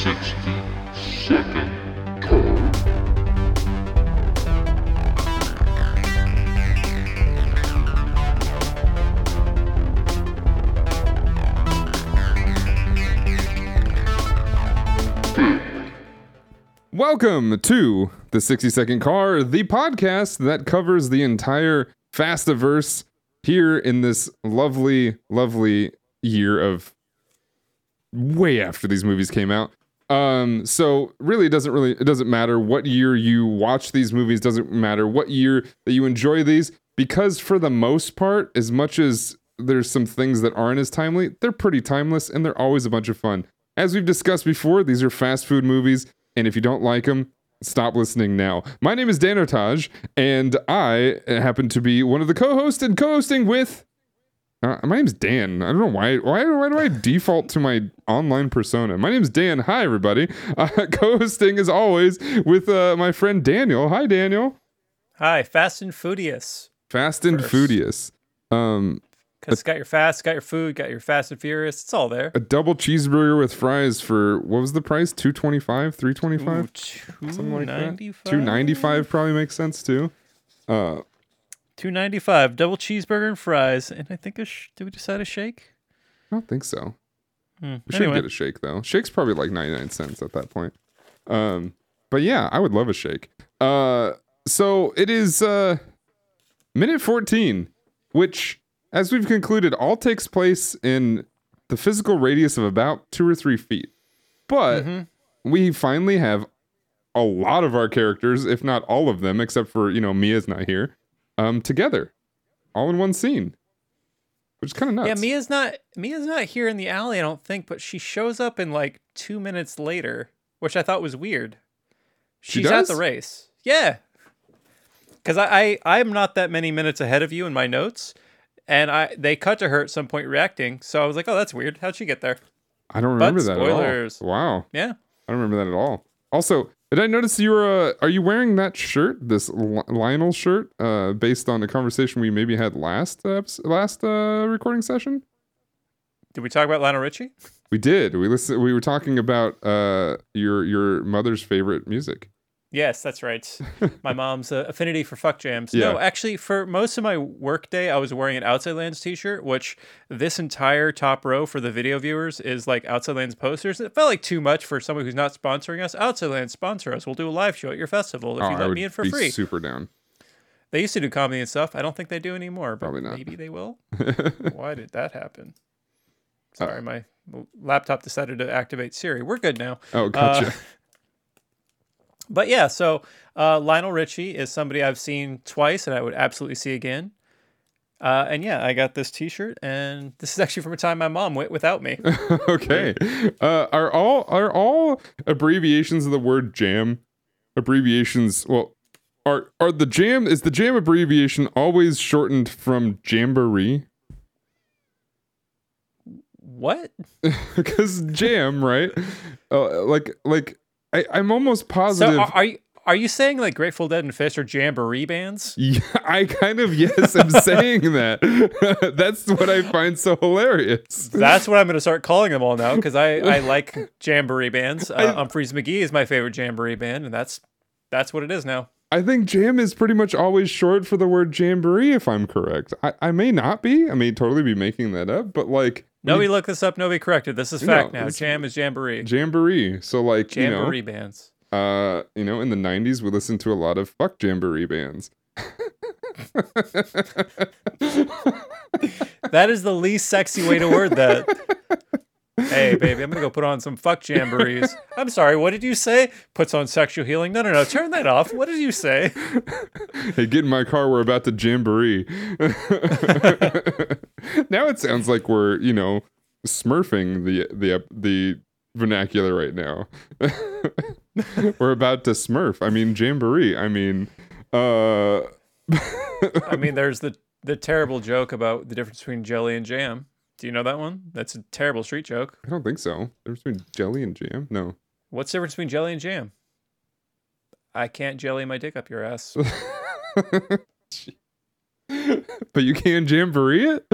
60 second card. Welcome to the 60 Second Car, the podcast that covers the entire Fastiverse here in this lovely, lovely year of way after these movies came out. Um, so really it doesn't really it doesn't matter what year you watch these movies, doesn't matter what year that you enjoy these, because for the most part, as much as there's some things that aren't as timely, they're pretty timeless and they're always a bunch of fun. As we've discussed before, these are fast food movies, and if you don't like them, stop listening now. My name is Danotage, and I happen to be one of the co-hosts and co-hosting with. Uh, my name's Dan. I don't know why. Why, why do I default to my online persona? My name's Dan. Hi, everybody. Uh, co-hosting as always with uh, my friend Daniel. Hi, Daniel. Hi, Fast and Foodious. Fast and First. Foodious. Um, Because it's got your fast, got your food, got your Fast and Furious. It's all there. a double cheeseburger with fries for what was the price? Two twenty five, three twenty five, something like that. Two ninety five probably makes sense too. Uh, Two ninety five. Double cheeseburger and fries, and I think a sh- did we decide a shake? I don't think so. Hmm. We should Anyway, get a shake though. Shake's probably like 99 cents at that point. Um, but yeah, I would love a shake. Uh, so it is uh minute 14, which as we've concluded all takes place in the physical radius of about two or three feet. But Mhm. we finally have a lot of our characters, if not all of them, except for, you know, Mia's not here, um, together. All in one scene. Which is kind of nuts. yeah, Mia's not Mia's not here in the alley. I don't think, but she shows up in like two minutes later, which I thought was weird. She She's at the race. Yeah, because I, I I'm not that many minutes ahead of you in my notes, and I they cut to her at some point reacting. So I was like, oh, that's weird. How'd she get there? I don't remember that spoilers. at all. Wow. Yeah. I don't remember that at all. Also, did I notice you were? Uh, are you wearing that shirt, this Lionel shirt, uh, based on the conversation we maybe had last uh, last uh, recording session? Did we talk about Lionel Richie? We did. We listen. We were talking about uh, your your mother's favorite music. Yes, that's right. my mom's uh, affinity for fuck jams. Yeah. No, actually, for most of my work day, I was wearing an Outside Lands t-shirt, which this entire top row for the video viewers is like Outside Lands posters. It felt like too much for someone who's not sponsoring us. Outside Lands sponsor us. We'll do a live show at your festival if oh, you let me in for free. super down. They used to do comedy and stuff. I don't think they do anymore, but Probably not. maybe they will. Why did that happen? Sorry, my laptop decided to activate Siri. We're good now. oh, gotcha. But yeah, so uh, Lionel Richie is somebody I've seen twice and I would absolutely see again. Uh, and yeah, I got this T-shirt, and this is actually from a time my mom went without me. okay. Uh, are all are all abbreviations of the word jam abbreviations? Well, are are the jam is the jam abbreviation always shortened from jamboree? what? Because jam, right? Uh, like like I, I'm almost So positive. are, are you are you saying like Grateful Dead and Phish are jamboree bands? yeah, I kind of yes, I'm saying that. That's what I find so hilarious. That's what I'm going to start calling them all now because I, I like jamboree bands. Uh, Umphrey's McGee is my favorite jamboree band, and that's that's what it is now. I think jam is pretty much always short for the word jamboree, if I'm correct. I, I may not be. I may totally be making that up, but like Nobody looked this up. Nobody corrected. This is fact No, now. Jam is jamboree. jamboree. So like Jamboree you bands. uh, you know, in the '90s we listened to a lot of fuck jamboree bands. That is the least sexy way to word that. hey, baby, I'm gonna go put on some fuck jamborees. I'm sorry, what did you say? Puts on sexual healing. No, no, no. Turn that off. What did you say? hey, get in my car. We're about to jamboree. now it sounds like we're you know smurfing the the the vernacular right now. we're about to smurf. I mean jamboree. I mean, uh, I mean, there's the the terrible joke about the difference between jelly and jam. Do you know that one? That's a terrible street joke. I don't think so. There's between jelly and jam. No. What's the difference between jelly and jam? I can't jelly my dick up your ass. but you can jamboree it.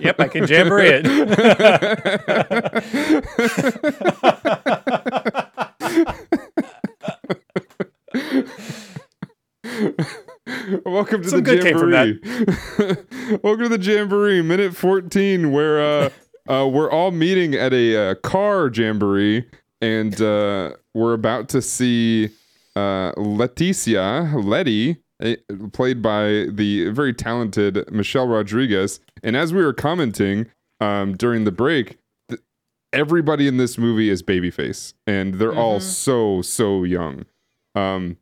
yep, I can jamboree it. Welcome to Some the jamboree. Welcome to the jamboree, minute fourteen, where uh, uh, we're all meeting at a uh, car jamboree, and uh, we're about to see uh, Leticia Letty played by the very talented Michelle Rodriguez. And as we were commenting um, during the break, th- everybody in this movie is babyface, and they're all so so young. Um,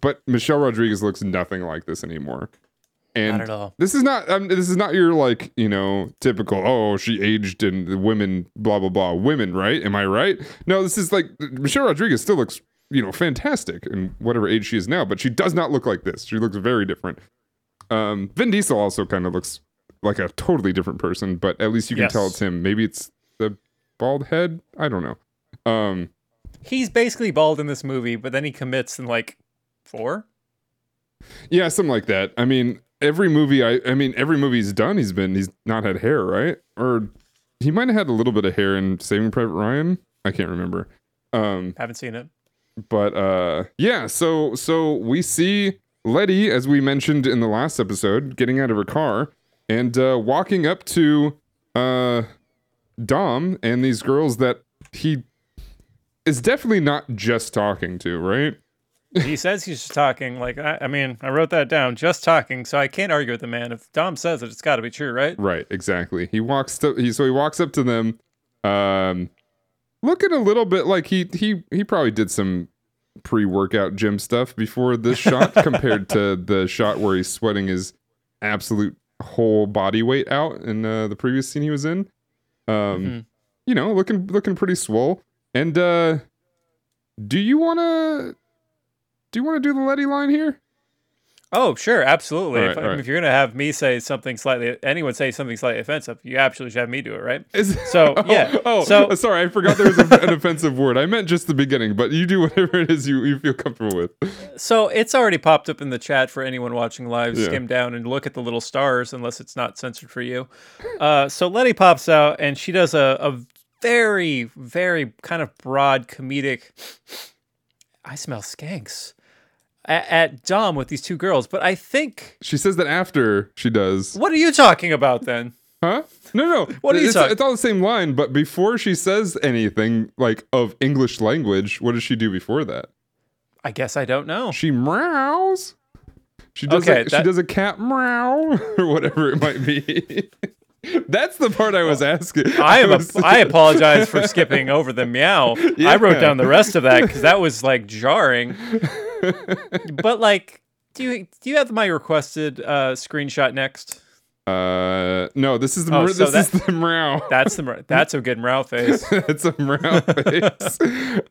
but Michelle Rodriguez looks nothing like this anymore. And Not at all. this is not um, this is not your like you know typical oh she aged and the women blah blah blah women right am I right no this is like Michelle Rodriguez still looks you know fantastic in whatever age she is now but she does not look like this she looks very different um Vin Diesel also kind of looks like a totally different person but at least you can Yes. tell it's him maybe it's the bald head I don't know um He's basically bald in this movie, but then he commits in like four. Yeah, something like that. I mean, every movie I I mean, every movie he's done, he's been he's not had hair, right? Or he might have had a little bit of hair in Saving Private Ryan. I can't remember. Um, Haven't seen it. But uh yeah, so so we see Letty, as we mentioned in the last episode, getting out of her car and uh walking up to uh Dom and these girls that he is definitely not just talking to, right? He says he's just talking. Like I, I mean, I wrote that down. Just talking, so I can't argue with the man. If Dom says it, it's got to be true, right? Right, exactly. He walks to he so he walks up to them, um, looking a little bit like he he he probably did some pre-workout gym stuff before this shot compared to the shot where he's sweating his absolute whole body weight out in uh, the previous scene he was in. Um, Mhm. you know, looking looking pretty swole. And uh, do you want to do you want to do the Letty line here? Oh, sure, absolutely. All if, right, if you're gonna have me say something slightly, anyone say something slightly offensive, you absolutely should have me do it, right? Is, So, yeah, Oh, so- sorry, I forgot there was a, an offensive word. I meant just the beginning, but you do whatever it is you, you feel comfortable with. So it's already popped up in the chat for anyone watching live. Yeah. Skim down and look at the little stars, unless it's not censored for you. Uh, so Letty pops out and she does a, a very, very kind of broad comedic. I smell skanks at, at Dom with these two girls, but I think. She says that after she does. What are you talking about then? Huh? No, no. What are you it's, talking- it's all the same line, but before she says anything like of English language, what does she do before that? I guess I don't know. She meows. She does Okay, a, she does a cat meow or whatever it might be. That's the part I was asking. I am. was- A, I apologize for skipping over the meow. I wrote down the rest of that because that was like jarring. But like, do you do you have my requested uh, screenshot next? Uh, no, this is the Oh, mer- so this that- is the meow. That's the that's a good morale face. it's a brown face.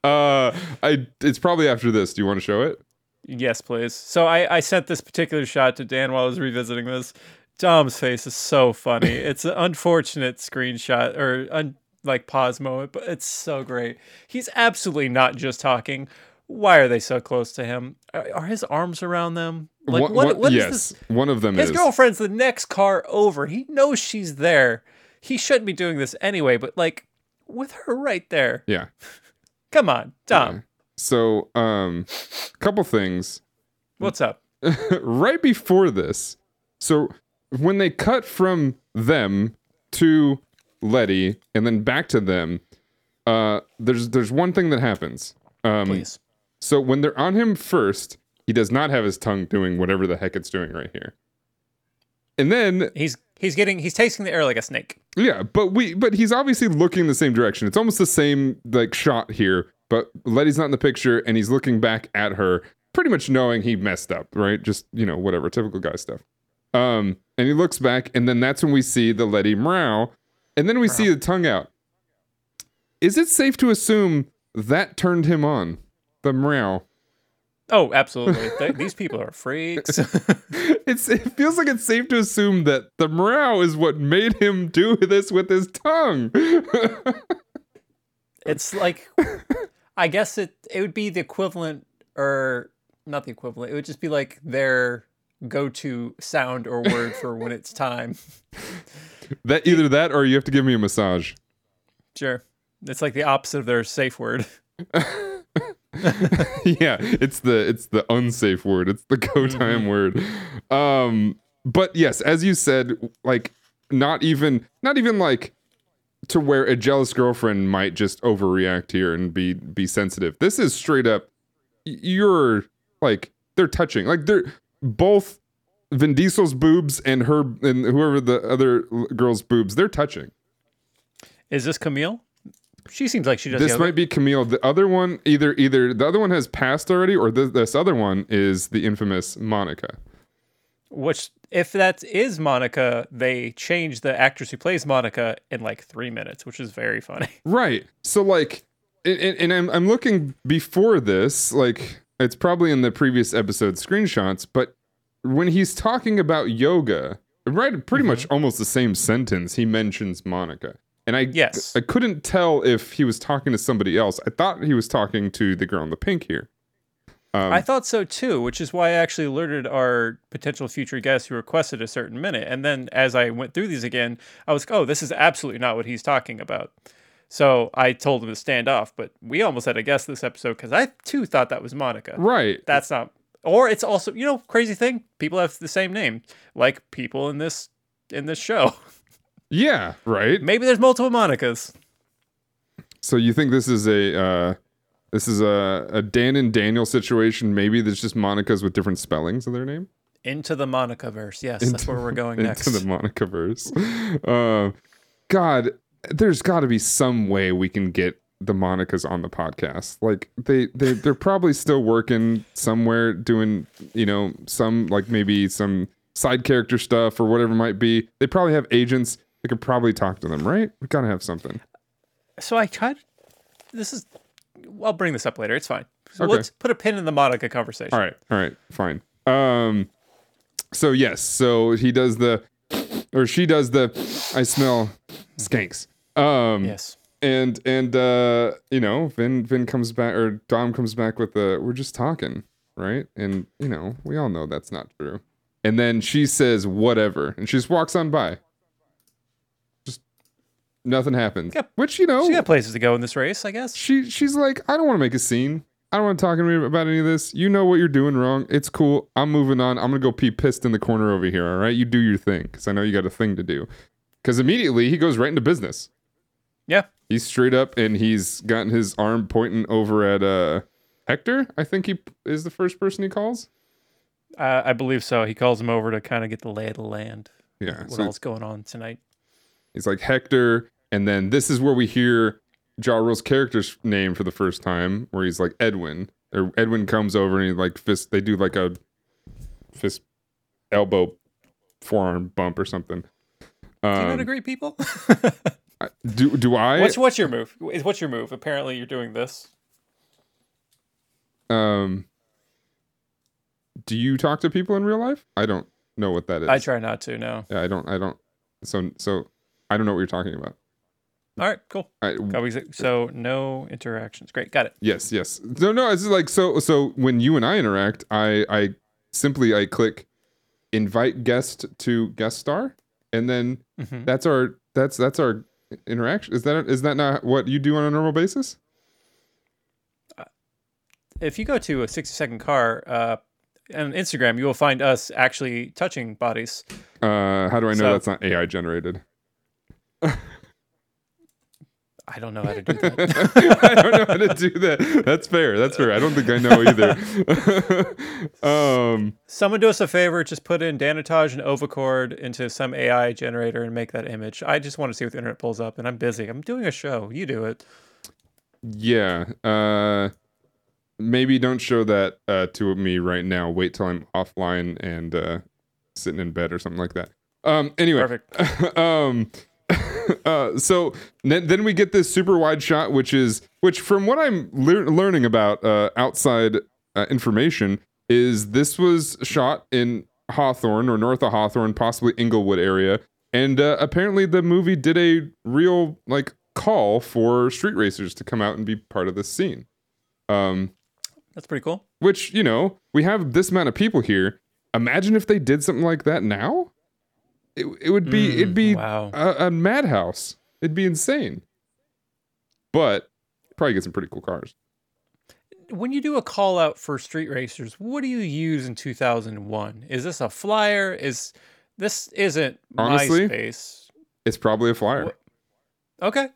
uh, I. It's probably after this. Do you want to show it? yes, please. So I I sent this particular shot to Dan while I was revisiting this. Dom's face is so funny. It's an unfortunate screenshot or un- like pause moment, but it's so great. He's absolutely not just talking. Why are they so close to him? Are, are his arms around them? Like what? what is yes, this? one of them is His is. girlfriend's the next car over. He knows she's there. He shouldn't be doing this anyway, but like with her right there. Yeah. Come on, Dom. Yeah. So, um, couple things. What's up? right before this, so when they cut from them to Letty and then back to them, uh, there's there's one thing that happens. Um, Please. So when they're on him first, he does not have his tongue doing whatever the heck it's doing right here. And then He's he's getting he's tasting the air like a snake. yeah, but we but he's obviously looking the same direction. It's almost the same like shot here, but Letty's not in the picture and he's looking back at her, pretty much knowing he messed up, right? Just, you know, whatever, typical guy stuff. Um, and he looks back, and then that's when we see the Letty Mrow, and then we see the tongue out. Is it safe to assume that turned him on? The meow. Oh, absolutely. Th- these people are freaks. It's it feels like it's safe to assume that the meow is what made him do this with his tongue. it's like I guess it it would be the equivalent or not the equivalent. It would just be like their go-to sound or word for when it's time. that either that or you have to give me a massage. Sure. It's like the opposite of their safe word. yeah, it's the it's the unsafe word. It's the go time word. Um, but yes, as you said, like not even not even like to where a jealous girlfriend might just overreact here and be be sensitive. This is straight up you're like they're touching. Like they're both Vin Diesel's boobs and her and whoever the other girl's boobs, they're touching. Is this Camille? She seems like she does. This yoga. might be Camille. The other one, either either the other one has passed already, or th- this other one is the infamous Monica. Which, if that is Monica, they change the actress who plays Monica in like three minutes, which is very funny. Right. So like, and, and and I'm I'm looking before this, like it's probably in the previous episode screenshots, but when he's talking about yoga, right, pretty mm-hmm. much almost the same sentence, he mentions Monica. And I Yes. I couldn't tell if he was talking to somebody else. I thought he was talking to the girl in the pink here. Um, I thought so too, which is why I actually alerted our potential future guest who requested a certain minute. And then as I went through these again, I was, oh, this is absolutely not what he's talking about. So I told him to stand off, but we almost had a guest this episode because I too thought that was Monica. right. That's not, or it's also, you know, crazy thing. People have the same name, like people in this in this show. Yeah, right. Maybe there's multiple Monicas. So you think this is a uh, this is a, a Dan and Daniel situation? Maybe there's just Monica's with different spellings of their name. Into the Monica verse. Yes, that's where we're going next. into the Monica verse. Uh, God, there's got to be some way we can get the Monicas on the podcast. Like they they they're probably still working somewhere doing you know some like maybe some side character stuff or whatever it might be. They probably have agents. They could probably talk to them, right? We gotta have something. So I tried. This is. I'll bring this up later. It's fine. So Okay. let's put a pin in the Monica conversation. All right, all right, fine. Um, so yes, so he does the, or she does the, I smell skanks. Um, Yes. and and uh, you know, Vin Vin comes back or Dom comes back with the, we're just talking, right? And you know, we all know that's not true. And then she says whatever, and she just walks on by. Nothing happens. Yep. Which you know, She got places to go in this race, I guess. she she's like, I don't want to make a scene. I don't want to talk to me about any of this. You know what you're doing wrong. It's cool. I'm moving on. I'm gonna go pee pissed in the corner over here. All right, you do your thing because I know you got a thing to do. Because immediately he goes right into business. Yeah. He's straight up and he's gotten his arm pointing over at uh Hector. I think he is the first person he calls. Uh, I believe so. He calls him over to kind of get the lay of the land. Yeah. What so going on tonight? He's like Hector, and then this is where we hear Ja Rule's character's name for the first time, where he's like Edwin. Or Edwin comes over and he like fist. They do like a fist, elbow, forearm bump or something. Do you not Um, agree, people? Do do I? what's what's your move? Is what's your move? Apparently, you're doing this. um, do you talk to people in real life? I don't know what that is. I try not to. No. Yeah, I don't. I don't. So so I don't know what you're talking about. All right. Cool. I, Got we- So no interactions. Great. Got it. Yes, yes. No, no. It's like so. So when you and I interact, I, I simply I click invite guest to guest star, and then Mhm. that's our that's that's our interaction. Is that is that not what you do on a normal basis? If you go to a 60 second car uh, on Instagram, you will find us actually touching bodies. Uh, how do I know So- that's not AI generated? I don't know how to do that. I don't know how to do that. That's fair. That's fair. I don't think I know either. um, Someone do us a favor, just put in Danotage and Ovacord into some AI generator and make that image. I just want to see what the internet pulls up, and I'm busy. I'm doing a show. You do it. Yeah. Uh maybe don't show that uh to me right now. Wait till I'm offline and uh sitting in bed or something like that. Um anyway. Perfect. um uh so then then we get this super wide shot which is which from what I'm lear- learning about uh outside uh, information is this was shot in Hawthorne or north of Hawthorne, possibly Inglewood area. And uh, apparently the movie did a real like call for street racers to come out and be part of this scene. Um, That's pretty cool. which, you know, we have this amount of people here. Imagine if they did something like that now. It, it would be it'd be wow. a, a madhouse. It'd be insane. But probably get some pretty cool cars. when you do a call out for street racers, what do you use in 2001? Is this a flyer? Is this isn't Honestly? MySpace? It's probably a flyer. What- Okay.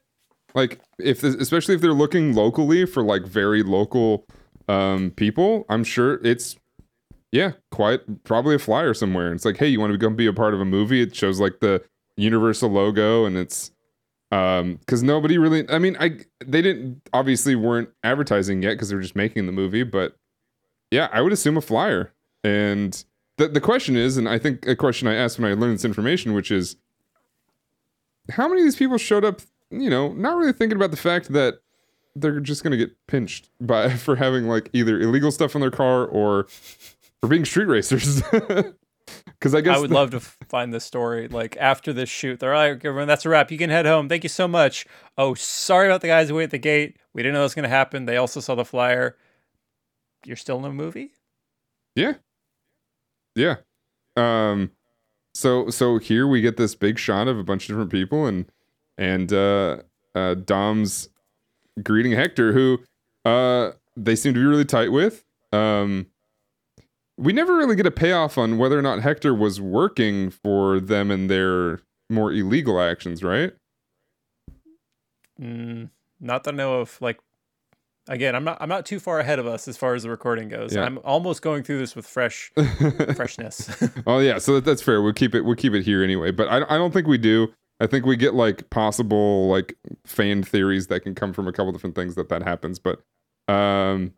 Like if this, especially if they're looking locally for like very local um people, I'm sure it's yeah, quite probably a flyer somewhere. It's like, hey, you want to come be a part of a movie? It shows like the Universal logo and it's um because nobody really I mean I they didn't obviously weren't advertising yet because they were just making the movie, but yeah, I would assume a flyer. And the the question is, and I think a question I asked when I learned this information, which is how many of these people showed up, you know, not really thinking about the fact that they're just gonna get pinched by for having like either illegal stuff in their car or for being street racers. Because I guess I would love to find this story. Like after this shoot, they're like, everyone, that's a wrap. You can head home. Thank you so much. Oh, sorry about the guys who wait at the gate. We didn't know this was going to happen. They also saw the flyer. You're still in a movie? Yeah. Yeah. Um so so here we get this big shot of a bunch of different people and and uh uh Dom's greeting Hector who uh they seem to be really tight with. Um we never really get a payoff on whether or not Hector was working for them and their more illegal actions, right? Mm, not that I know of. Like, again, I'm not. I'm not too far ahead of us as far as the recording goes. Yeah. I'm almost going through this with fresh freshness. Oh yeah, so that, that's fair. We'll keep it. We'll keep it here anyway. But I, I don't think we do. I think we get like possible like fan theories that can come from a couple different things that that happens. But um,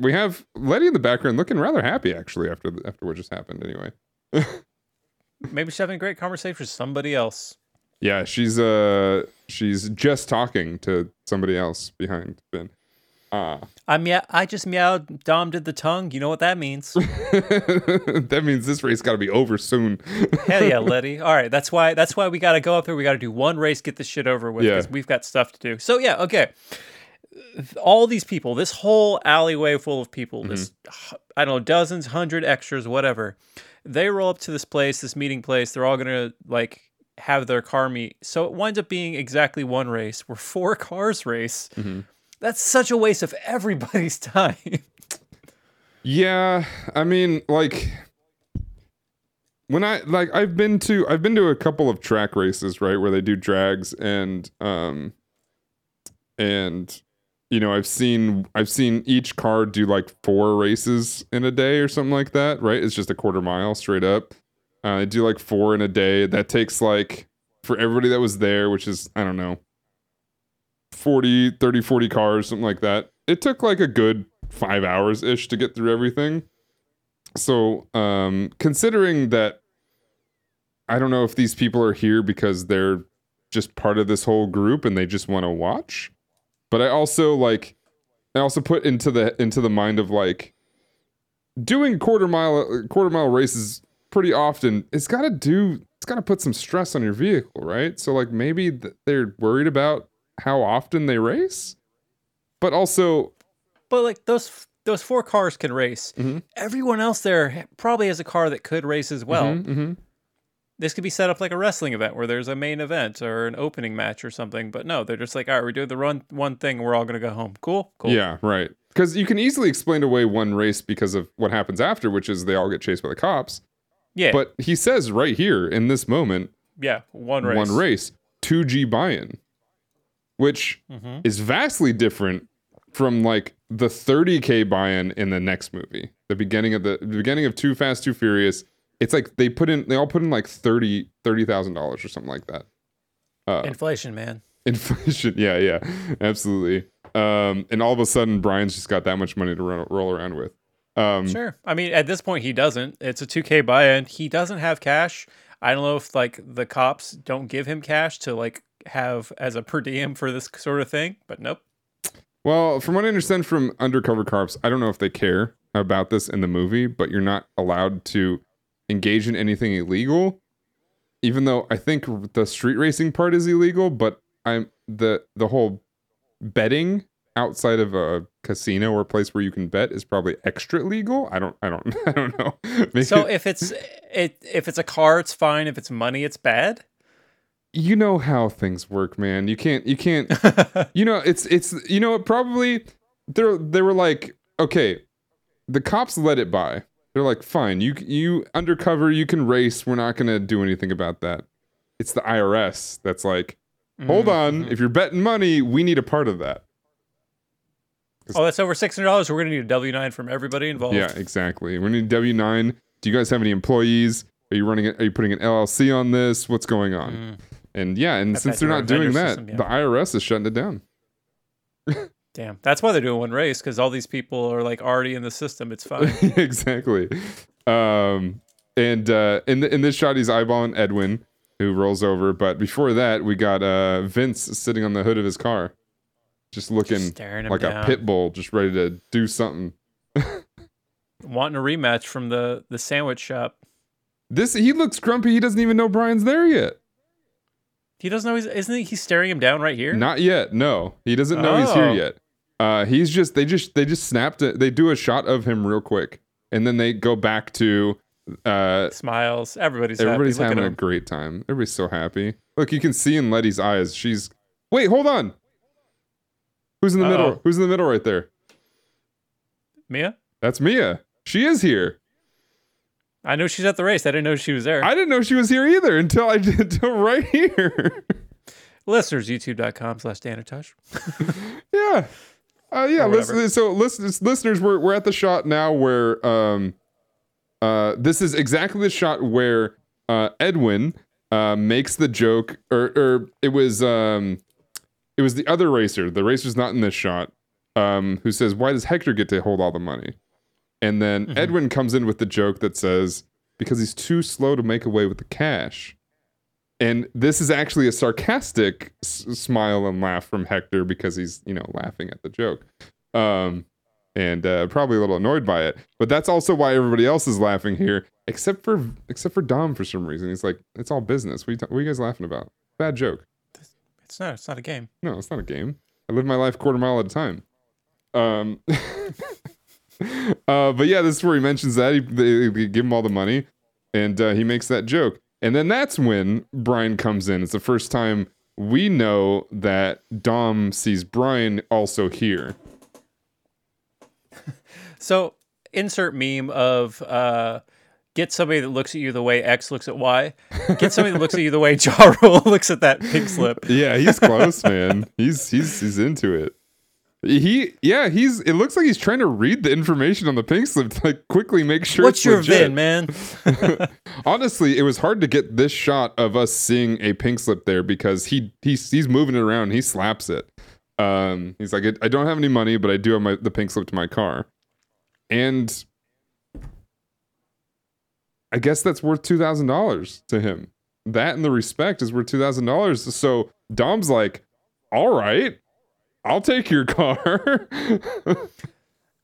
we have Letty in the background looking rather happy actually after the, after what just happened. Anyway, Maybe she's having a great conversation with somebody else. yeah, she's uh she's just talking to somebody else behind Ben. Ah, I meow. I just meowed. Dom did the tongue. You know what that means? that means this race got to be over soon. Hell yeah, Letty. All right, that's why. That's why we got to go up there. We got to do one race, get this shit over with, Yeah. because we've got stuff to do. So yeah, okay. All these people, this whole alleyway full of people, this I don't know, dozens, hundred extras, whatever. They roll up to this place, this meeting place. They're all gonna like have their car meet. So it winds up being exactly one race where four cars race. That's such a waste of everybody's time. Yeah, I mean, like when I like I've been to I've been to a couple of track races, right, where they do drags and um and you know, I've seen I've seen each car do like four races in a day or something like that, right? It's just a quarter mile straight up. Uh, they do like four in a day. That takes like for everybody that was there, which is I don't know 40 30 40 cars something like that it took like a good five hours ish to get through everything so um considering that i don't know if these people are here because they're just part of this whole group and they just want to watch but i also like i also put into the into the mind of like doing quarter mile quarter mile races pretty often it's got to do it's got to put some stress on your vehicle right so like maybe th- they're worried about how often they race but also But like those those four cars can race. Mhm. Everyone else there probably has a car that could race as well. Mhm, mhm. This could be set up like a wrestling event where there's a main event or an opening match or something. But no, they're just like, all right, we're doing the run one thing. We're all gonna go home. Cool, cool. Yeah, right. Because you can easily explain away one race because of what happens after, which is they all get chased by the cops. yeah, But he says right here in this moment, yeah. One race. one race, 2G buy in, which Mhm. is vastly different from like the 30K buy in in the next movie. The beginning of the, the beginning of Too Fast, Too Furious. It's like they put in, they all put in like 30 $30,000 or something like that. Uh, Inflation, man. Inflation, yeah, yeah, absolutely. Um, and all of a sudden, Brian's just got that much money to run, roll around with. Um, Sure. I mean, at this point, he doesn't. It's a 2K buy-in. He doesn't have cash. I don't know if like the cops don't give him cash to like have as a per diem for this sort of thing, but nope. Well, from what I understand from undercover cops, I don't know if they care about this in the movie, but you're not allowed to engage in anything illegal. Even though I think the street racing part is illegal, but I'm the the whole betting outside of a casino or place where you can bet is probably extra legal. I don't I don't I don't know. Maybe- So if it's it if it's a car, it's fine. If it's money, it's bad. you know how things work, man. You can't you can't you know it's it's you know probably they're they were like, okay, the cops let it by. They're like, fine, you you undercover, you can race. We're not gonna do anything about that. It's the IRS that's like, hold on, Mhm. if you're betting money, we need a part of that. Oh, that's over six hundred dollars. We're gonna need a W nine from everybody involved. Yeah, exactly. We need W nine. Do you guys have any employees? Are you running it? Are you putting an LLC on this? What's going on? Mm. And yeah, and since they're not doing that, system, yeah. the IRS is shutting it down. Damn, that's why they're doing one race because all these people are like already in the system. It's fine. exactly. Um, and uh, in the, in this shot, he's eyeballing Edwin, who rolls over. But before that, we got uh, Vince sitting on the hood of his car, just looking Staring like down. a pit bull, just ready to do something. wanting a rematch from the the sandwich shop. This he looks grumpy. He doesn't even know Brian's there yet. He doesn't know he's isn't he he's staring him down right here? Not yet. No, he doesn't know he's here Oh. yet. Uh, he's just they just they just snapped it. They do a shot of him real quick, and then they go back to uh, Smiles. Everybody's everybody's happy. Having a great time. Everybody's so happy. Look, you can see in Letty's eyes. She's wait, hold on. Who's in the middle? Uh-oh. Who's in the middle right there? Mia. That's Mia. She is here. I know she's at the race. I didn't know she was there. I didn't know she was here either until I did until right here. Listeners, youtube.com slash Danotage. yeah. Uh, yeah, listen, so listeners, listeners, we're we're at the shot now where um, uh, this is exactly the shot where uh, Edwin uh, makes the joke, or or it was um, it was the other racer. The racer's not in this shot. Um, who says, "Why does Hector get to hold all the money?" And then Mhm. Edwin comes in with the joke that says, "Because he's too slow to make away with the cash." And this is actually a sarcastic s- smile and laugh from Hector because he's, you know, laughing at the joke. Um, and uh, probably a little annoyed by it. But that's also why everybody else is laughing here, except for except for Dom for some reason. He's like, it's all business. What are you, ta- what are you guys laughing about? Bad joke. It's not. It's not a game. No, it's not a game. I live my life quarter mile at a time. Um, uh, but yeah, this is where he mentions that he they, they give him all the money, and uh, he makes that joke, and then that's when Brian comes in. It's the first time we know that Dom sees Brian also here. So insert meme of uh, get somebody that looks at you the way X looks at Y. Get somebody that looks at you the way Ja Rule looks at that pink slip. Yeah, he's close, man. He's he's he's into it. He yeah, he's it looks like he's trying to read the information on the pink slip to like quickly make sure What's it's your legit. VIN, man? Honestly, it was hard to get this shot of us seeing a pink slip there because he he's he's moving it around. He slaps it. Um, he's like, I, I don't have any money, but I do have my the pink slip to my car, and I guess that's worth two thousand dollars to him. That and the respect is worth two thousand dollars. So Dom's like, all right, I'll take your car.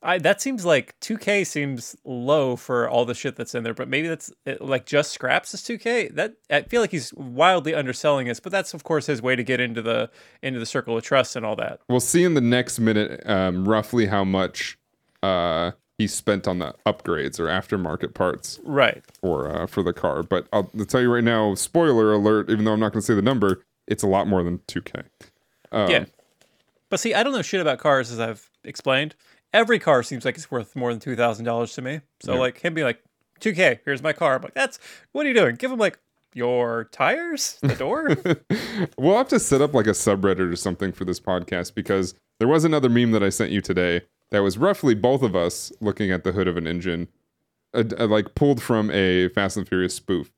I that seems like 2K seems low for all the shit that's in there, but maybe that's it, like just scraps is 2K. That I feel like he's wildly underselling us, but that's of course his way to get into the into the circle of trust and all that. we'll see in the next minute um, roughly how much uh, he spent on the upgrades or aftermarket parts Right. for uh, for the car. But I'll, I'll tell you right now, spoiler alert. Even though I'm not going to say the number, it's a lot more than 2K. Um, yeah. But see, I don't know shit about cars as I've explained. Every car seems like it's worth more than two thousand dollars to me. So Yeah. like him being like, two K, here's my car. I'm like, that's what are you doing? Give him like your tires, the door. we'll have to set up like a subreddit or something for this podcast because there was another meme that I sent you today that was roughly both of us looking at the hood of an engine, uh, uh, like pulled from a Fast and Furious spoof,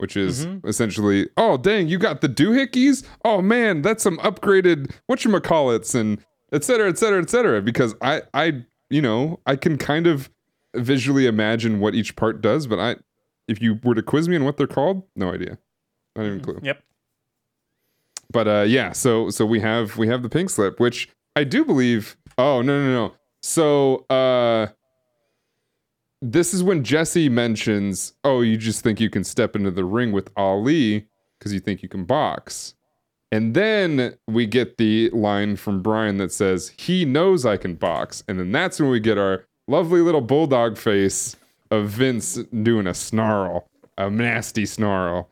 which is essentially, oh dang, you got the doohickeys? Oh man, that's some upgraded whatchamacallits and et cetera, et cetera, et cetera. Because I, I, you know, I can kind of visually imagine what each part does, but I, if you were to quiz me on what they're called, no idea, not even a clue yep. but uh yeah so so we have we have the pink slip which i do believe oh no no no so uh this is when jesse mentions oh you just think you can step into the ring with ali because you think you can box and then we get the line from brian that says he knows i can box and then that's when we get our lovely little bulldog face of vince doing a snarl a nasty snarl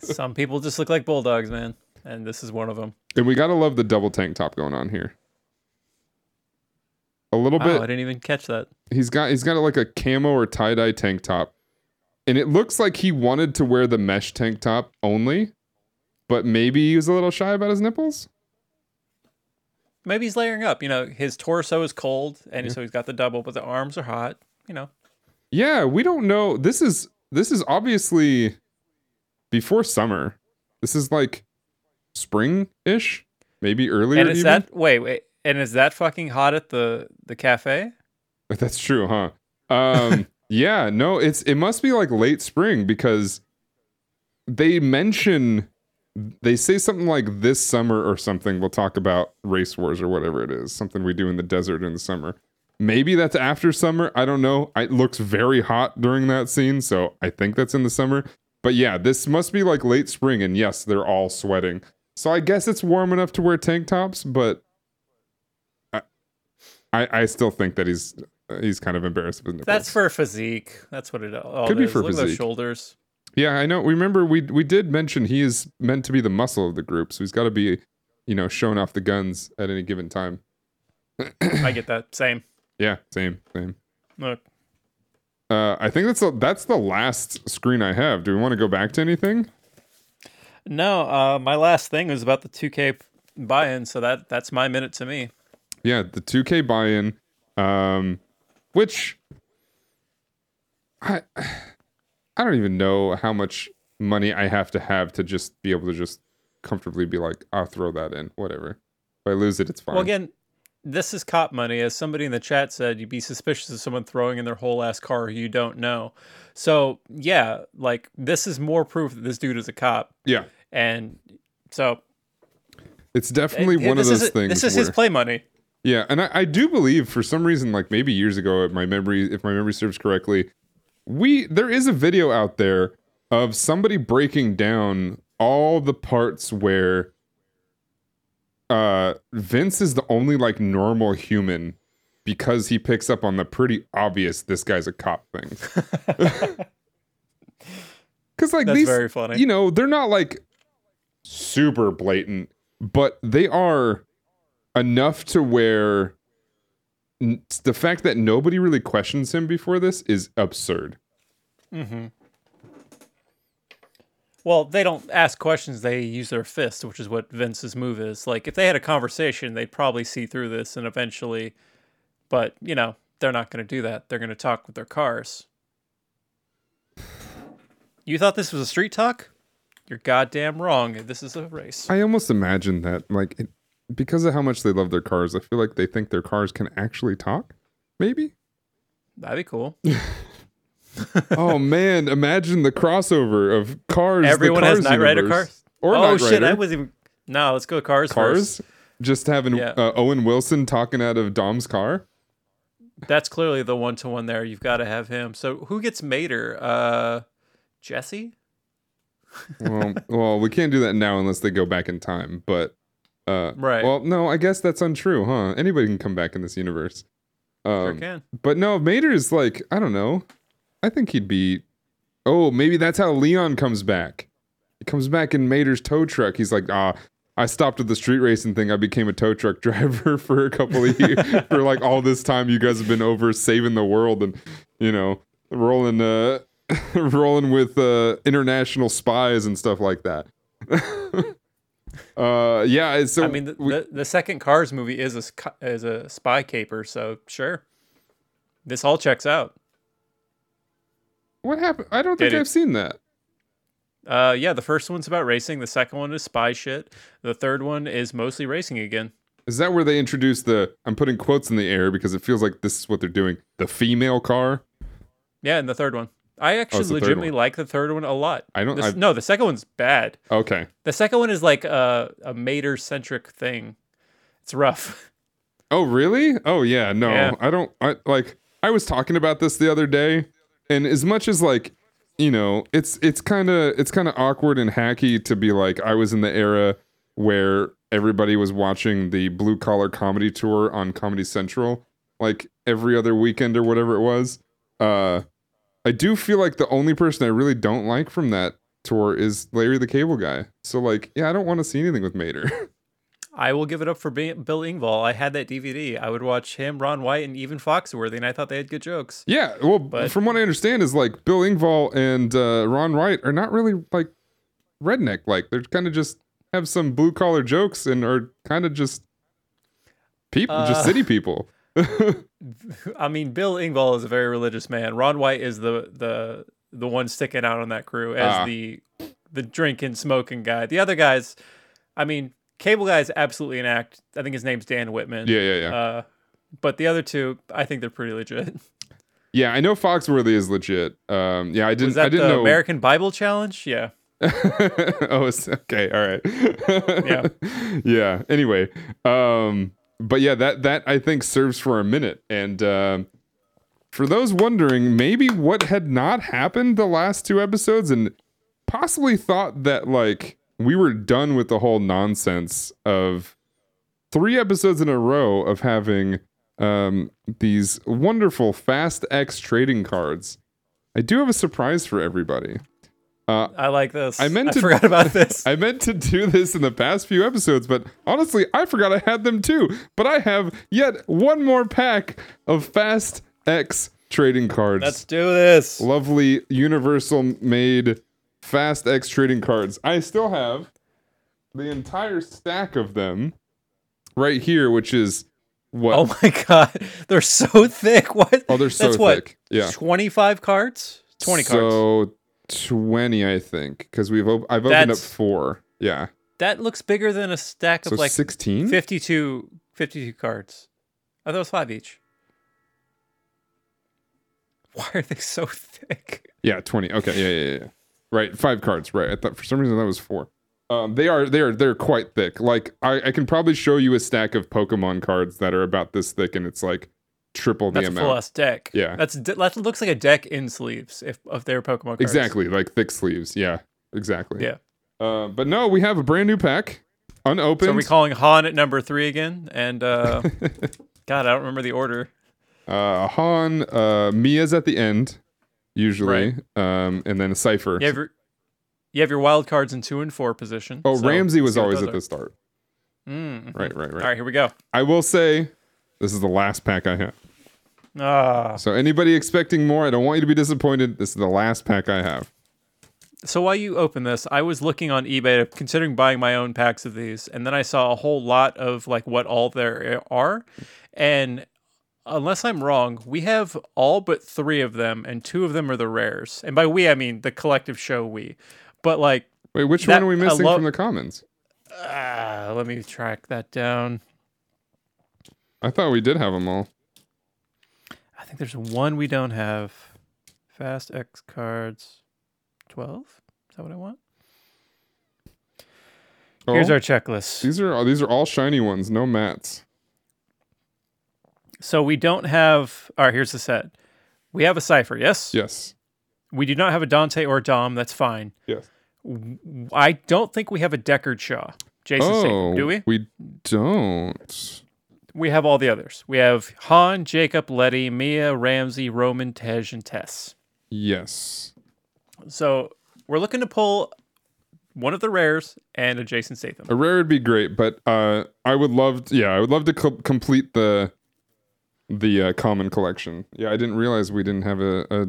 Some people just look like bulldogs, man, and this is one of them. And we gotta love the double tank top going on here. A little Wow, I didn't even catch that. He's got he's got like a camo or tie dye tank top, and it looks like he wanted to wear the mesh tank top only, but maybe he was a little shy about his nipples. Maybe he's layering up. You know, his torso is cold, and so he's got the double, but the arms are hot. You know, Yeah, we don't know. This is this is obviously before summer. This is like spring ish, maybe earlier. and is even. that wait wait? And is that fucking hot at the the cafe? That's true, huh? Um, yeah, no, it's it must be like late spring because they mention they say something like this summer or something. We'll talk about race wars or whatever it is, something we do in the desert in the summer. Maybe that's after summer. I don't know. It looks very hot during that scene, so I think that's in the summer. But yeah, this must be like late spring, and yes, they're all sweating. So I guess it's warm enough to wear tank tops, but I, I still think that he's he's kind of embarrassed with nipples. That's for physique. That's what it all Could be for Look at those shoulders. Yeah, I know. Remember, we we did mention he is meant to be the muscle of the group, so he's got to be, you know, showing off the guns at any given time. I get that. Same. Yeah, same, same. Look, Uh, I think that's the, that's the last screen I have. Do we want to go back to anything? no. Uh, my last thing was about the 2K buy-in, so that that's my minute to me. Yeah, the 2K buy-in, um, which I I don't even know how much money I have to have to just be able to just comfortably be like, I'll throw that in, whatever. If I lose it, it's fine. Well, again, this is cop money. As somebody in the chat said, you'd be suspicious of someone throwing in their whole ass car who you don't know. So yeah, like this is more proof that this dude is a cop, yeah, and so it's definitely it- one of those is, things. This is where, his play money. Yeah, and I, I do believe for some reason, like maybe years ago, if my memory, if my memory serves correctly, we there is a video out there of somebody breaking down all the parts where uh Vince is the only like normal human because he picks up on the pretty obvious this guy's a cop thing. Cause like That's these very funny. you know, they're not like super blatant, but they are enough to where n- the fact that nobody really questions him before this is absurd. Mm-hmm. Well, they don't ask questions; they use their fist, which is what Vince's move is. Like if they had a conversation, they'd probably see through this and eventually. But you know, they're not going to do that. They're going to talk with their cars. You thought this was a street talk? You're goddamn wrong. This is a race. I almost imagine that, like, it, because of how much they love their cars, I feel like they think their cars can actually talk. Maybe. That'd be cool. oh man, imagine the crossover of cars. Everyone has Cars Knight Rider cars. Or oh Knight shit! I Rider. was even. No, let's go cars. cars. First. Just having Yeah. uh, Owen Wilson talking out of Dom's car. That's clearly the one to one there. You've got to have him. So who gets Mater? Uh, Jesse. well, well, we can't do that now unless they go back in time. But uh, Right. Well, no, I guess that's untrue, huh? Anybody can come back in this universe. Sure Um, can. but no, Mater's like I don't know. I think he'd be. Oh, maybe that's how Leon comes back. He comes back in Mater's tow truck. He's like, ah, I stopped at the street racing thing. I became a tow truck driver for a couple of years. for like all this time, you guys have been over saving the world and you know rolling, uh, rolling with uh, international spies and stuff like that. Uh, yeah. So I mean, the, we- the, the second Cars movie is a is a spy caper, so sure, this all checks out. what happened? I don't think Did I've seen that. Uh, yeah, the first one's about racing. The second one is spy shit. The third one is mostly racing again. Is that where they introduce the? I'm putting quotes in the air because it feels like this is what they're doing. The female car. Yeah, and the third one. I actually it's the third legitimately like the third one a lot. I don't- I've- no, the second one's bad. Okay. The second one is like a, a mater centric thing. It's rough. Oh really? Oh yeah. No, Yeah. I don't. I like. I was talking about this the other day, and as much as like, you know, it's it's kind of it's kind of awkward and hacky to be like I was in the era where everybody was watching the blue collar comedy tour on Comedy Central like every other weekend or whatever it was. Uh, I do feel like the only person I really don't like from that tour is Larry the Cable Guy. So like, yeah, I don't want to see anything with Mater. I will give it up for Bi- Bill Engvall. I had that DVD. I would watch him, Ron White, and even Foxworthy, and I thought they had good jokes. Yeah, well, But- from what I understand, is like Bill Engvall and uh, Ron White are not really like redneck. Like they're kind of just have some blue collar jokes and are kind of just people, just Uh, city people. I mean, Bill Engvall is a very religious man. Ron White is the the the one sticking out on that crew as Ah. the the drinking, smoking guy. The other guys, I mean, Cable Guy is absolutely an act. I think his name's Dan Whitman. Yeah, yeah, yeah. Uh, but the other two, I think they're pretty legit. yeah, I know Foxworthy is legit. Um, yeah, I didn't. Was that I didn't the know. American Bible Challenge? Yeah. oh, okay, all right. Yeah. yeah. Anyway, um, but yeah, that that I think serves for a minute, and um for those wondering, maybe what had not happened the last two episodes, and possibly thought that like we were done with the whole nonsense of three episodes in a row of having um, these wonderful Fast X trading cards. I do have a surprise for everybody. Uh, I like this. I meant to- forgot about this. I meant to do this in the past few episodes, but honestly, I forgot I had them too. But I have yet one more pack of Fast X trading cards. Let's do this. Lovely Universal made Fast X trading cards. I still have the entire stack of them right here, which is what? Oh my god, they're so thick. What? Oh, they're so That's what, thick. Yeah. Twenty-five cards. Twenty cards. So 20, I think, because we've op- I've opened up four. Yeah. That looks bigger than a stack So of like 16? 52, 52 cards. I thought it was five each. Why are they so thick? Yeah, 20. Okay, yeah, yeah, yeah, yeah. Right, five cards. Right. I thought for some reason that was four. Um, they are they are they're quite thick. Like I, I can probably show you a stack of Pokemon cards that are about this thick, and it's like triple the That's a amount. full ass deck. Yeah. that's that looks like a deck in sleeves if of their Pokemon cards. Exactly, like thick sleeves. Yeah, exactly. Yeah. Uh, but no, we have a brand new pack, unopened. So are we calling Han at number three again? And uh, God, I don't remember the order. uh, Han, uh, Mia's at the end, usually, um, and then a Cipher. You have your you have your wild cards in two and four position. oh, so Ramsey was always at the start. Mm. Right, right, right. All right, here we go. I will say, this is the last pack I have. Ah. So anybody expecting more, I don't want you to be disappointed. This is the last pack I have. So while you open this, I was looking on eBay, considering buying my own packs of these, and then I saw a whole lot of like what all there are, and unless I'm wrong, we have all but three of them, and two of them are the rares. And by we, I mean the collective show we. But like, Wait, which That- one are we missing love- from the commons? ah, let me track that down. I thought we did have them all. I think there's one we don't have. Fast X cards, twelve. Is that what I want? Here's Oh, our checklist. These are these are all shiny ones, no mats. So we don't have. All right, here's the set. We have a cipher. Yes. Yes. We do not have a Dante or a Dom. That's fine. Yes. I don't think we have a Deckard Shaw. Jason oh, Statham. Do we? We don't. We have all the others. We have Han, Jacob, Letty, Mia, Ramsey, Roman, Tej, and Tess. Yes. So we're looking to pull one of the rares and a Jason Statham. A rare would be great, but uh, I would love. To, yeah, I would love to co- complete the the uh, common collection. Yeah, I didn't realize we didn't have a, a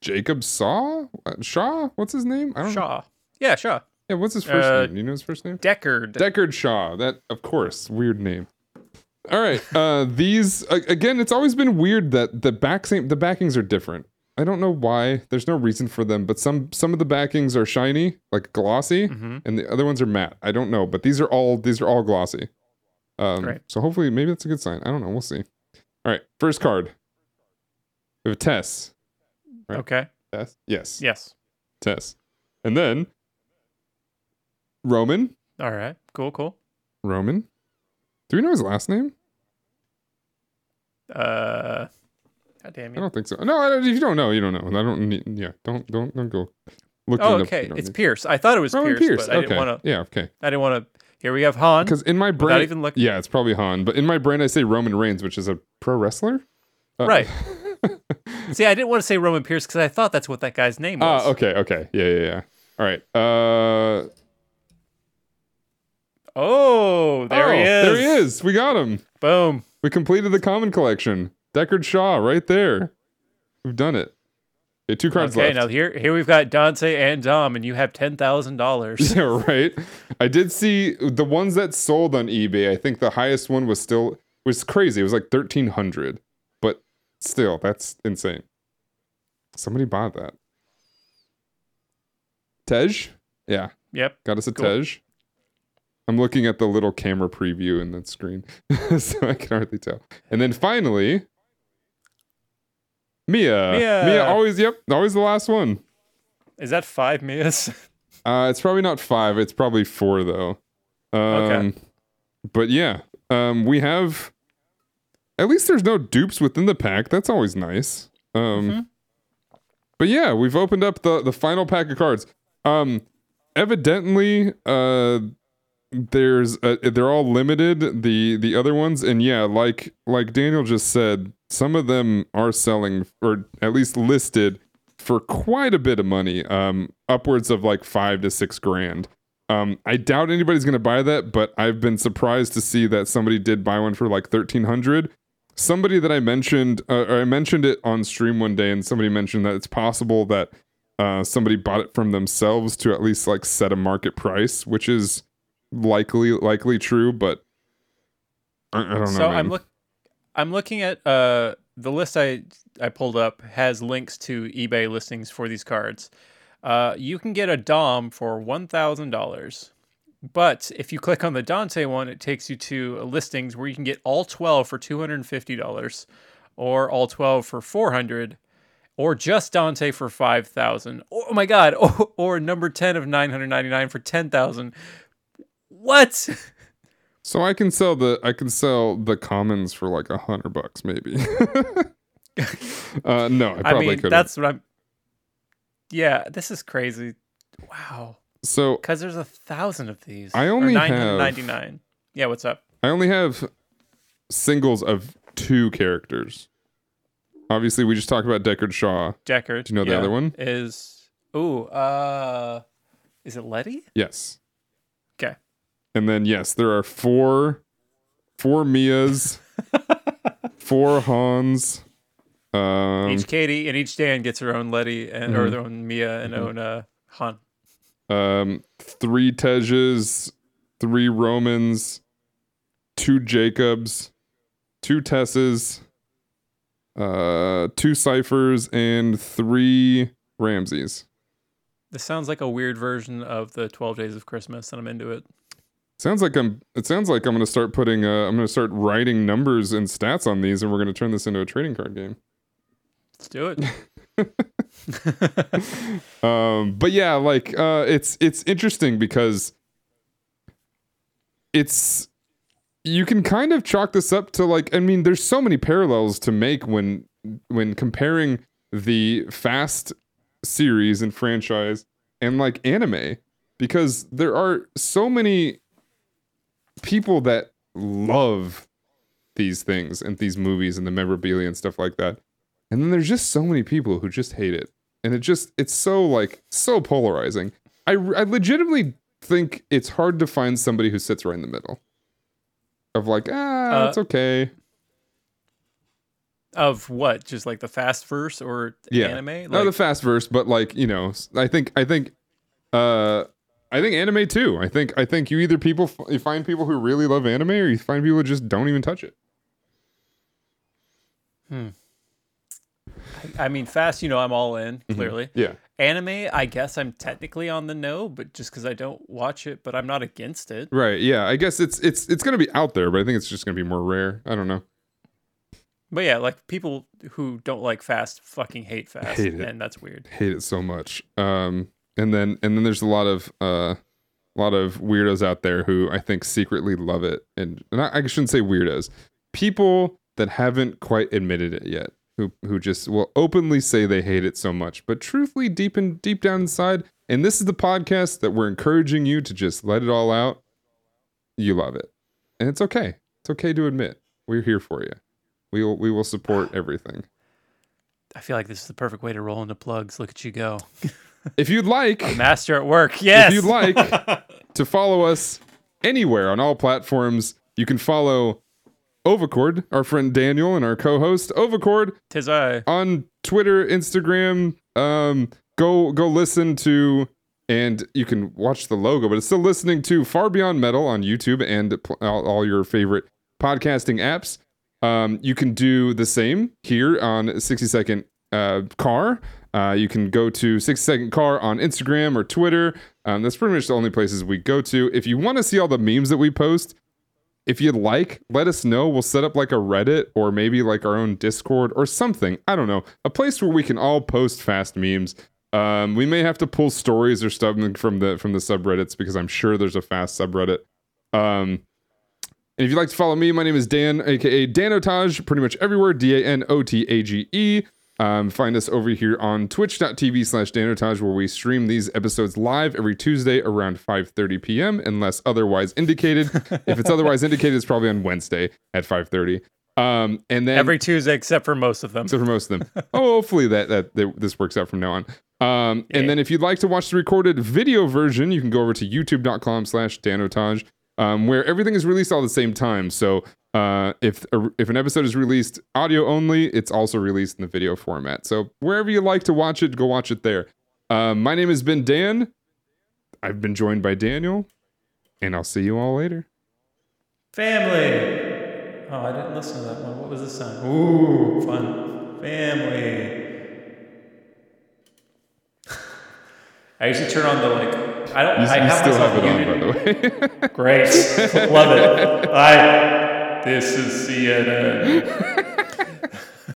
Jacob Saw uh, Shaw. What's his name? I don't know. Shaw. Yeah, Shaw. Yeah, what's his first Uh, name? You know his first name? Deckard. Deckard Shaw. That, of course, weird name. All right. Uh, these again. It's always been weird that the back same the backings are different. I don't know why. There's no reason for them, but some some of the backings are shiny, like glossy, Mhm. and the other ones are matte. I don't know, but these are all these are all glossy. Um, Great. So hopefully, maybe that's a good sign. I don't know. We'll see. All right. First card. We have Tess. right. Okay. Tess. Yes. Yes. Tess. And then Roman. All right. Cool. Cool. Roman. Do we know his last name? Uh. God damn I don't think so. No, I don't, if you don't know, you don't know. I don't need. Yeah, don't don't don't go. Look Oh, okay. It's need- Pierce. I thought it was Pierce, Pierce. but I okay. didn't want to. Yeah. Okay. I didn't want to. Here we have Han. Because in my brain, even looking- yeah, it's probably Han. But in my brain, I say Roman Reigns, which is a pro wrestler. Uh, Right. See, I didn't want to say Roman Pierce because I thought that's what that guy's name was. Ah, okay, okay, yeah, yeah, yeah. All right. Uh, Oh, there he Oh, is. There he is. We got him. Boom. We completed the common collection. Deckard Shaw, right there. We've done it. Okay, two cards Okay, left. now here here we've got Dante and Dom, and you have ten thousand dollars. Yeah, right. I did see the ones that sold on eBay. I think the highest one was still was crazy. It was like thirteen hundred, but still, that's insane. Somebody bought that. Tej, yeah, Yep. got us a Cool. Tej. I'm looking at the little camera preview in that screen, so I can hardly tell. And then finally, Mia. Mia. Mia always. Yep, always the last one. Is that five Mias? Uh, it's probably not five. It's probably four though. Um, Okay. But yeah, um, we have. At least there's no dupes within the pack. That's always nice. Um, Mm-hmm. but yeah, we've opened up the the final pack of cards. Um, evidently, uh, there's a, they're all limited. The the other ones, and yeah, like like Daniel just said, some of them are selling or at least listed for quite a bit of money, um, upwards of like five to six grand. Um, I doubt anybody's gonna buy that, but I've been surprised to see that somebody did buy one for like thirteen hundred. Somebody that I mentioned, uh, or I mentioned it on stream one day, and somebody mentioned that it's possible that uh, somebody bought it from themselves to at least like set a market price, which is likely likely true, but I, I don't know. so I'm look I'm looking at uh the list I I pulled up has links to eBay listings for these cards. Uh, you can get a Dom for one thousand dollars, but if you click on the Dante one, it takes you to listings where you can get all twelve for two hundred and fifty dollars, or all twelve for four hundred, or just Dante for five thousand. Oh my God! Or, or number ten of nine hundred ninety nine for ten thousand. What? So I can sell the I can sell the commons for like a hundred bucks maybe. uh, no, I I probably mean, could. that's what I'm. Yeah, this is crazy. Wow, So because there's a thousand of these. I only have- ninety nine. Yeah, what's up? I only have singles of two characters. Obviously, we just talked about Deckard Shaw. Deckard. Do you know the other one? Is ooh uh, is it Letty? Yes. And then yes, there are four, four Mias, four Hans. Um, each Katie and each Dan gets her own Letty and or Mhm. their own Mia and own uh Han. um, three Tejas, three Romans, two Jacobs, two Tesses, uh, two Ciphers, and three Ramses. This sounds like a weird version of the Twelve Days of Christmas, and I'm into it. Sounds like I'm. It sounds like I'm gonna start putting. Uh, I'm gonna start writing numbers and stats on these, and we're gonna turn this into a trading card game. Let's do it. um but yeah like uh it's it's interesting because it's you can kind of chalk this up to like i mean there's so many parallels to make when when comparing the fast series and franchise and like anime because there are so many people that love these things and these movies and the memorabilia and stuff like that. And then there's just so many people who just hate it. And it just it's so like so polarizing. I i legitimately think it's hard to find somebody who sits right in the middle of like ah Uh, it's okay. Of what? Just like the fast verse or yeah. anime? not the fast verse but like you know i think i think uh i think anime too i think i think you either people f- you find people who really love anime or you find people who just don't even touch it I mean, fast. You know, I'm all in. Mm-hmm. Clearly, yeah anime. I guess I'm technically on the no, but just because I don't watch it, but I'm not against it. right yeah i guess it's it's it's gonna be out there but i think it's just gonna be more rare i don't know But yeah, like people who don't like fast fucking hate fast, Hate and that's weird. hate it so much. Um, and then and then there's a lot of uh, a lot of weirdos out there who I think secretly love it, and, and I, I shouldn't say weirdos, people that haven't quite admitted it yet, who who just will openly say they hate it so much, but truthfully, deep in deep down inside, and this is the podcast that we're encouraging you to just let it all out. You love it, and it's okay. It's okay to admit. We're here for you. We will we will support everything. I feel like this is the perfect way to roll into plugs. Look at you go, If you'd like, master at work. Yes, If you'd like, to follow us anywhere on all platforms. You can follow Ovacord, our friend Daniel, and our co-host Ovacord Tis I. on Twitter, Instagram. Um, go go listen to, and you can watch the logo, but it's still listening to Far Beyond Metal on YouTube and pl- all, all your favorite podcasting apps. Um, you can do the same here on 60 Second uh, Car. Uh, you can go to 60 Second Car on Instagram or Twitter. Um, that's pretty much the only places we go to. If you want to see all the memes that we post, if you'd like, let us know. We'll set up like a Reddit or maybe like our own Discord or something. I don't know. A place where we can all post fast memes. Um, we may have to pull stories or stuff from the from the subreddits because I'm sure there's a fast subreddit. Um, and if you'd like to follow me, my name is Dan, aka Dan Danotage, pretty much everywhere. D A N O T A G E. Um, find us over here on twitch.tv slash Danotage, where we stream these episodes live every Tuesday around 5.30 p.m., unless otherwise indicated. if it's otherwise indicated, it's probably on Wednesday at 5.30. Um, and then Every Tuesday except for most of them. except for most of them. oh, hopefully that, that that this works out from now on. Um, and then if you'd like to watch the recorded video version, you can go over to youtube.com slash danotage, um, where everything is released all at the same time. So uh, if a, if an episode is released audio only, it's also released in the video format. So wherever you like to watch it, go watch it there. Um, my name has been Dan. I've been joined by Daniel, and I'll see you all later. Family. Oh, I didn't listen to that one. What was the sound? Ooh, fun. Family. I usually turn on the like. I don't. You, I have still have it on, by the way. Great. Love it. I. This is CNN.